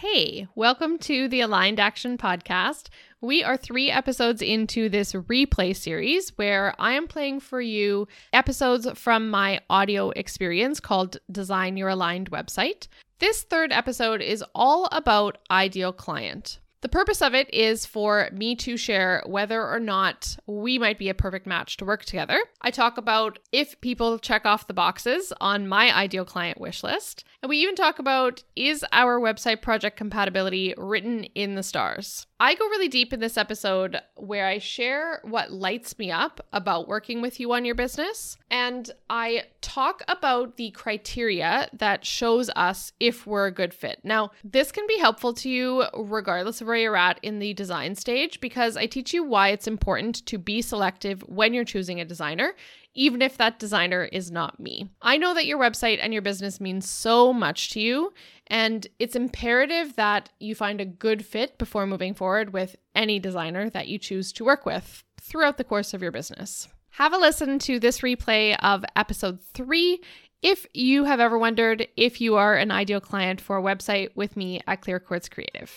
Hey, welcome to the Aligned Action Podcast. We are three episodes into this replay series where I am playing for you episodes from my audio experience called Design Your Aligned Website. This third episode is all about Ideal Client. The purpose of it is for me to share whether or not we might be a perfect match to work together. I talk about if people check off the boxes on my ideal client wish list. And we even talk about is our website project compatibility written in the stars? I go really deep in this episode where I share what lights me up about working with you on your business. And I talk about the criteria that shows us if we're a good fit. Now, this can be helpful to you regardless of where you're at in the design stage because I teach you why it's important to be selective when you're choosing a designer even if that designer is not me. I know that your website and your business means so much to you, and it's imperative that you find a good fit before moving forward with any designer that you choose to work with throughout the course of your business. Have a listen to this replay of episode three if you have ever wondered if you are an ideal client for a website with me at Clear Quartz Creative.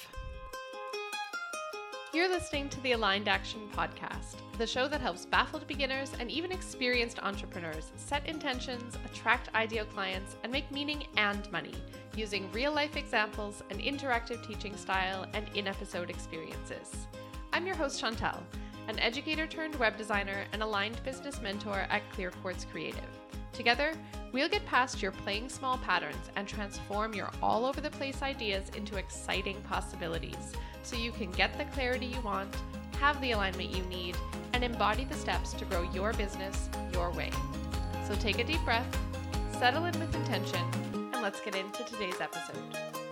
You're listening to the Aligned Action Podcast, the show that helps baffled beginners and even experienced entrepreneurs set intentions, attract ideal clients, and make meaning and money using real life examples, an interactive teaching style, and in episode experiences. I'm your host, Chantel, an educator turned web designer and aligned business mentor at Clear Quartz Creative. Together, we'll get past your playing small patterns and transform your all over the place ideas into exciting possibilities so you can get the clarity you want, have the alignment you need, and embody the steps to grow your business your way. So take a deep breath, settle in with intention, and let's get into today's episode.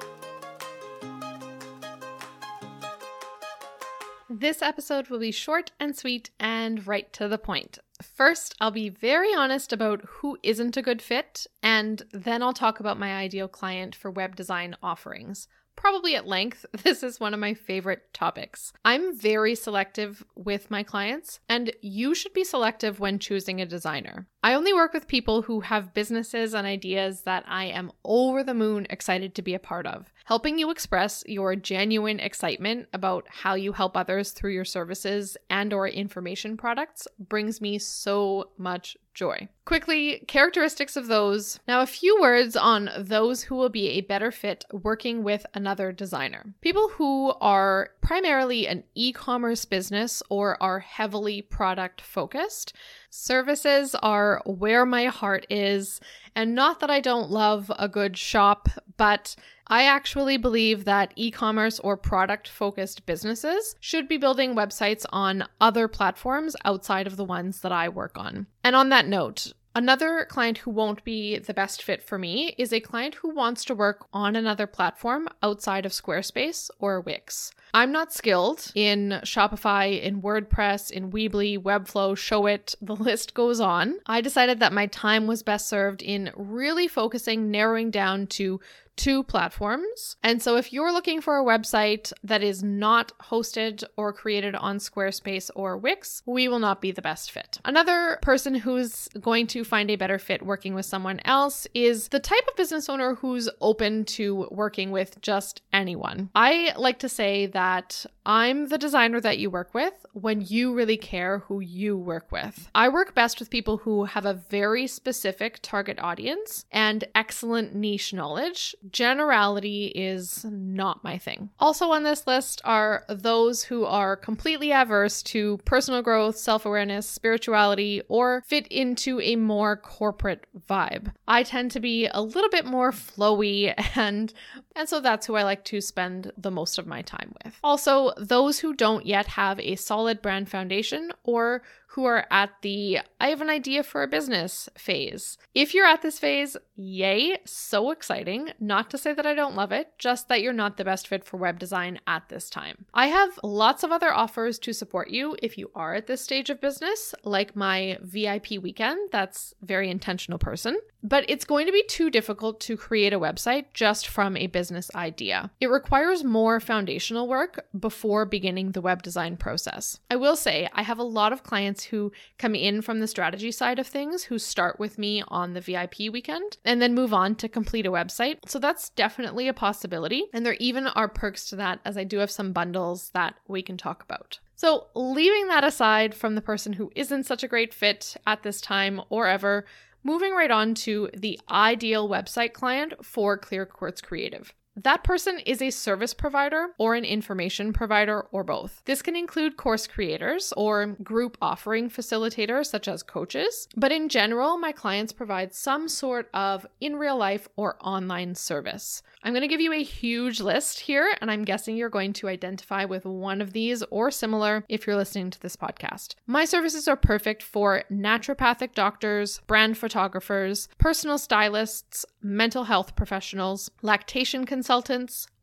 This episode will be short and sweet and right to the point. First, I'll be very honest about who isn't a good fit, and then I'll talk about my ideal client for web design offerings probably at length. This is one of my favorite topics. I'm very selective with my clients, and you should be selective when choosing a designer. I only work with people who have businesses and ideas that I am over the moon excited to be a part of. Helping you express your genuine excitement about how you help others through your services and or information products brings me so much joy. Quickly, characteristics of those. Now, a few words on those who will be a better fit working with another designer. People who are primarily an e commerce business or are heavily product focused. Services are where my heart is, and not that I don't love a good shop, but I actually believe that e commerce or product focused businesses should be building websites on other platforms outside of the ones that I work on. And on that note, Another client who won't be the best fit for me is a client who wants to work on another platform outside of Squarespace or Wix. I'm not skilled in Shopify, in WordPress, in Weebly, Webflow, Showit, the list goes on. I decided that my time was best served in really focusing, narrowing down to two platforms. And so if you're looking for a website that is not hosted or created on Squarespace or Wix, we will not be the best fit. Another person who's going to find a better fit working with someone else is the type of business owner who's open to working with just anyone. I like to say that I'm the designer that you work with when you really care who you work with. I work best with people who have a very specific target audience and excellent niche knowledge. Generality is not my thing. Also on this list are those who are completely averse to personal growth, self awareness, spirituality, or fit into a more corporate vibe. I tend to be a little bit more flowy and and so that's who I like to spend the most of my time with. Also, those who don't yet have a solid brand foundation or who are at the I have an idea for a business phase. If you're at this phase, yay, so exciting. Not to say that I don't love it, just that you're not the best fit for web design at this time. I have lots of other offers to support you if you are at this stage of business, like my VIP weekend, that's very intentional person. But it's going to be too difficult to create a website just from a business idea. It requires more foundational work before beginning the web design process. I will say, I have a lot of clients who come in from the strategy side of things who start with me on the VIP weekend and then move on to complete a website. So that's definitely a possibility. And there even are perks to that, as I do have some bundles that we can talk about. So, leaving that aside from the person who isn't such a great fit at this time or ever, moving right on to the ideal website client for Clear Quartz Creative. That person is a service provider or an information provider or both. This can include course creators or group offering facilitators, such as coaches. But in general, my clients provide some sort of in real life or online service. I'm going to give you a huge list here, and I'm guessing you're going to identify with one of these or similar if you're listening to this podcast. My services are perfect for naturopathic doctors, brand photographers, personal stylists, mental health professionals, lactation consultants,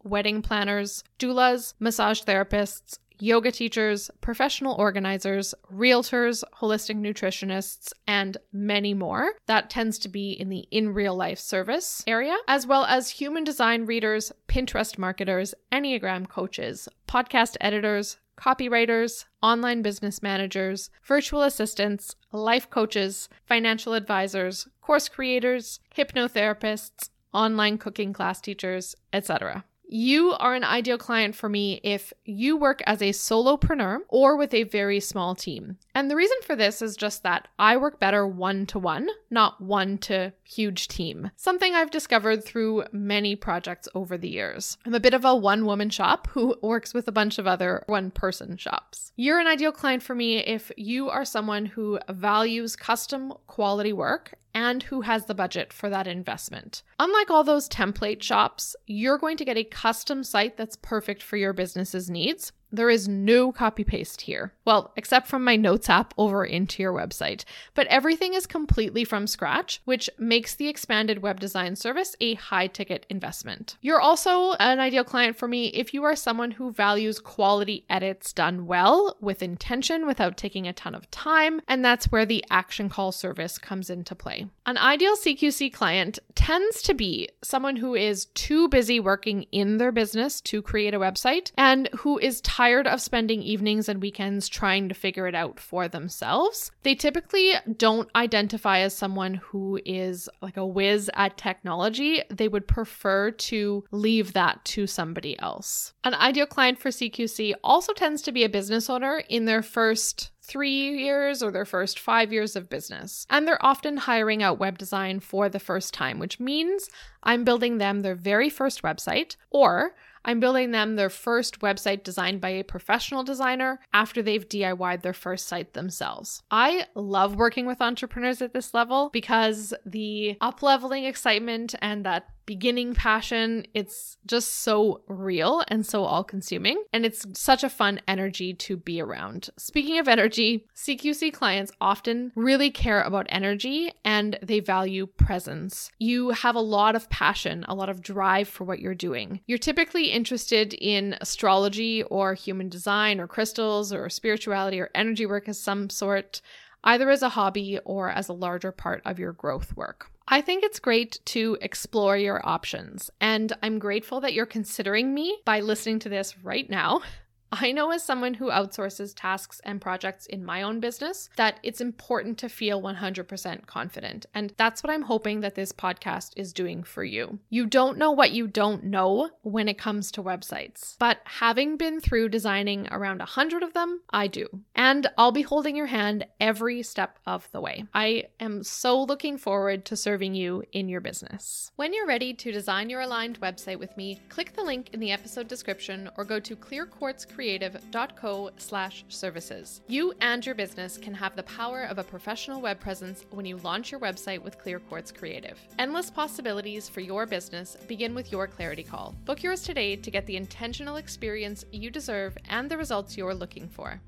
wedding planners, doulas, massage therapists, yoga teachers, professional organizers, realtors, holistic nutritionists, and many more. That tends to be in the in real life service area, as well as human design readers, Pinterest marketers, Enneagram coaches, podcast editors, copywriters, online business managers, virtual assistants, life coaches, financial advisors, course creators, hypnotherapists, online cooking class teachers, etc. You are an ideal client for me if you work as a solopreneur or with a very small team. And the reason for this is just that I work better one to one, not one to huge team. Something I've discovered through many projects over the years. I'm a bit of a one woman shop who works with a bunch of other one person shops. You're an ideal client for me if you are someone who values custom quality work and who has the budget for that investment. Unlike all those template shops, you're going to get a custom site that's perfect for your business's needs. There is no copy paste here. Well, except from my notes app over into your website. But everything is completely from scratch, which makes the expanded web design service a high ticket investment. You're also an ideal client for me if you are someone who values quality edits done well with intention without taking a ton of time. And that's where the action call service comes into play. An ideal CQC client tends to be someone who is too busy working in their business to create a website and who is tired of spending evenings and weekends trying to figure it out for themselves. They typically don't identify as someone who is like a whiz at technology. They would prefer to leave that to somebody else. An ideal client for CQC also tends to be a business owner in their first three years or their first five years of business. And they're often hiring out web design for the first time, which means I'm building them their very first website or I'm building them their first website designed by a professional designer after they've DIYed their first site themselves. I love working with entrepreneurs at this level because the up leveling excitement and that beginning passion. It's just so real and so all consuming. And it's such a fun energy to be around. Speaking of energy, CQC clients often really care about energy and they value presence. You have a lot of passion, a lot of drive for what you're doing. You're typically interested in astrology or human design or crystals or spirituality or energy work of some sort either as a hobby or as a larger part of your growth work. I think it's great to explore your options, and I'm grateful that you're considering me by listening to this right now. I know as someone who outsources tasks and projects in my own business that it's important to feel 100% confident. And that's what I'm hoping that this podcast is doing for you. You don't know what you don't know when it comes to websites, but having been through designing around 100 of them, I do. And I'll be holding your hand every step of the way. I am so looking forward to serving you in your business. When you're ready to design your aligned website with me, click the link in the episode description or go to Clear Quartz creative.co slash services. You and your business can have the power of a professional web presence when you launch your website with Clear Quartz Creative. Endless possibilities for your business begin with your clarity call. Book yours today to get the intentional experience you deserve and the results you're looking for.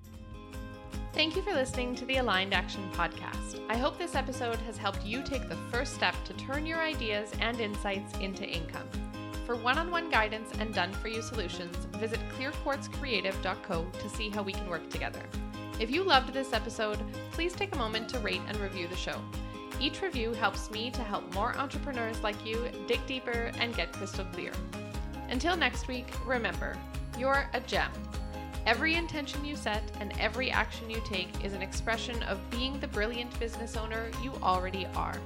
Thank you for listening to the Aligned Action Podcast. I hope this episode has helped you take the first step to turn your ideas and insights into income. For one on one guidance and done for you solutions, visit clearquartzcreative.co to see how we can work together. If you loved this episode, please take a moment to rate and review the show. Each review helps me to help more entrepreneurs like you dig deeper and get crystal clear. Until next week, remember, you're a gem. Every intention you set and every action you take is an expression of being the brilliant business owner you already are.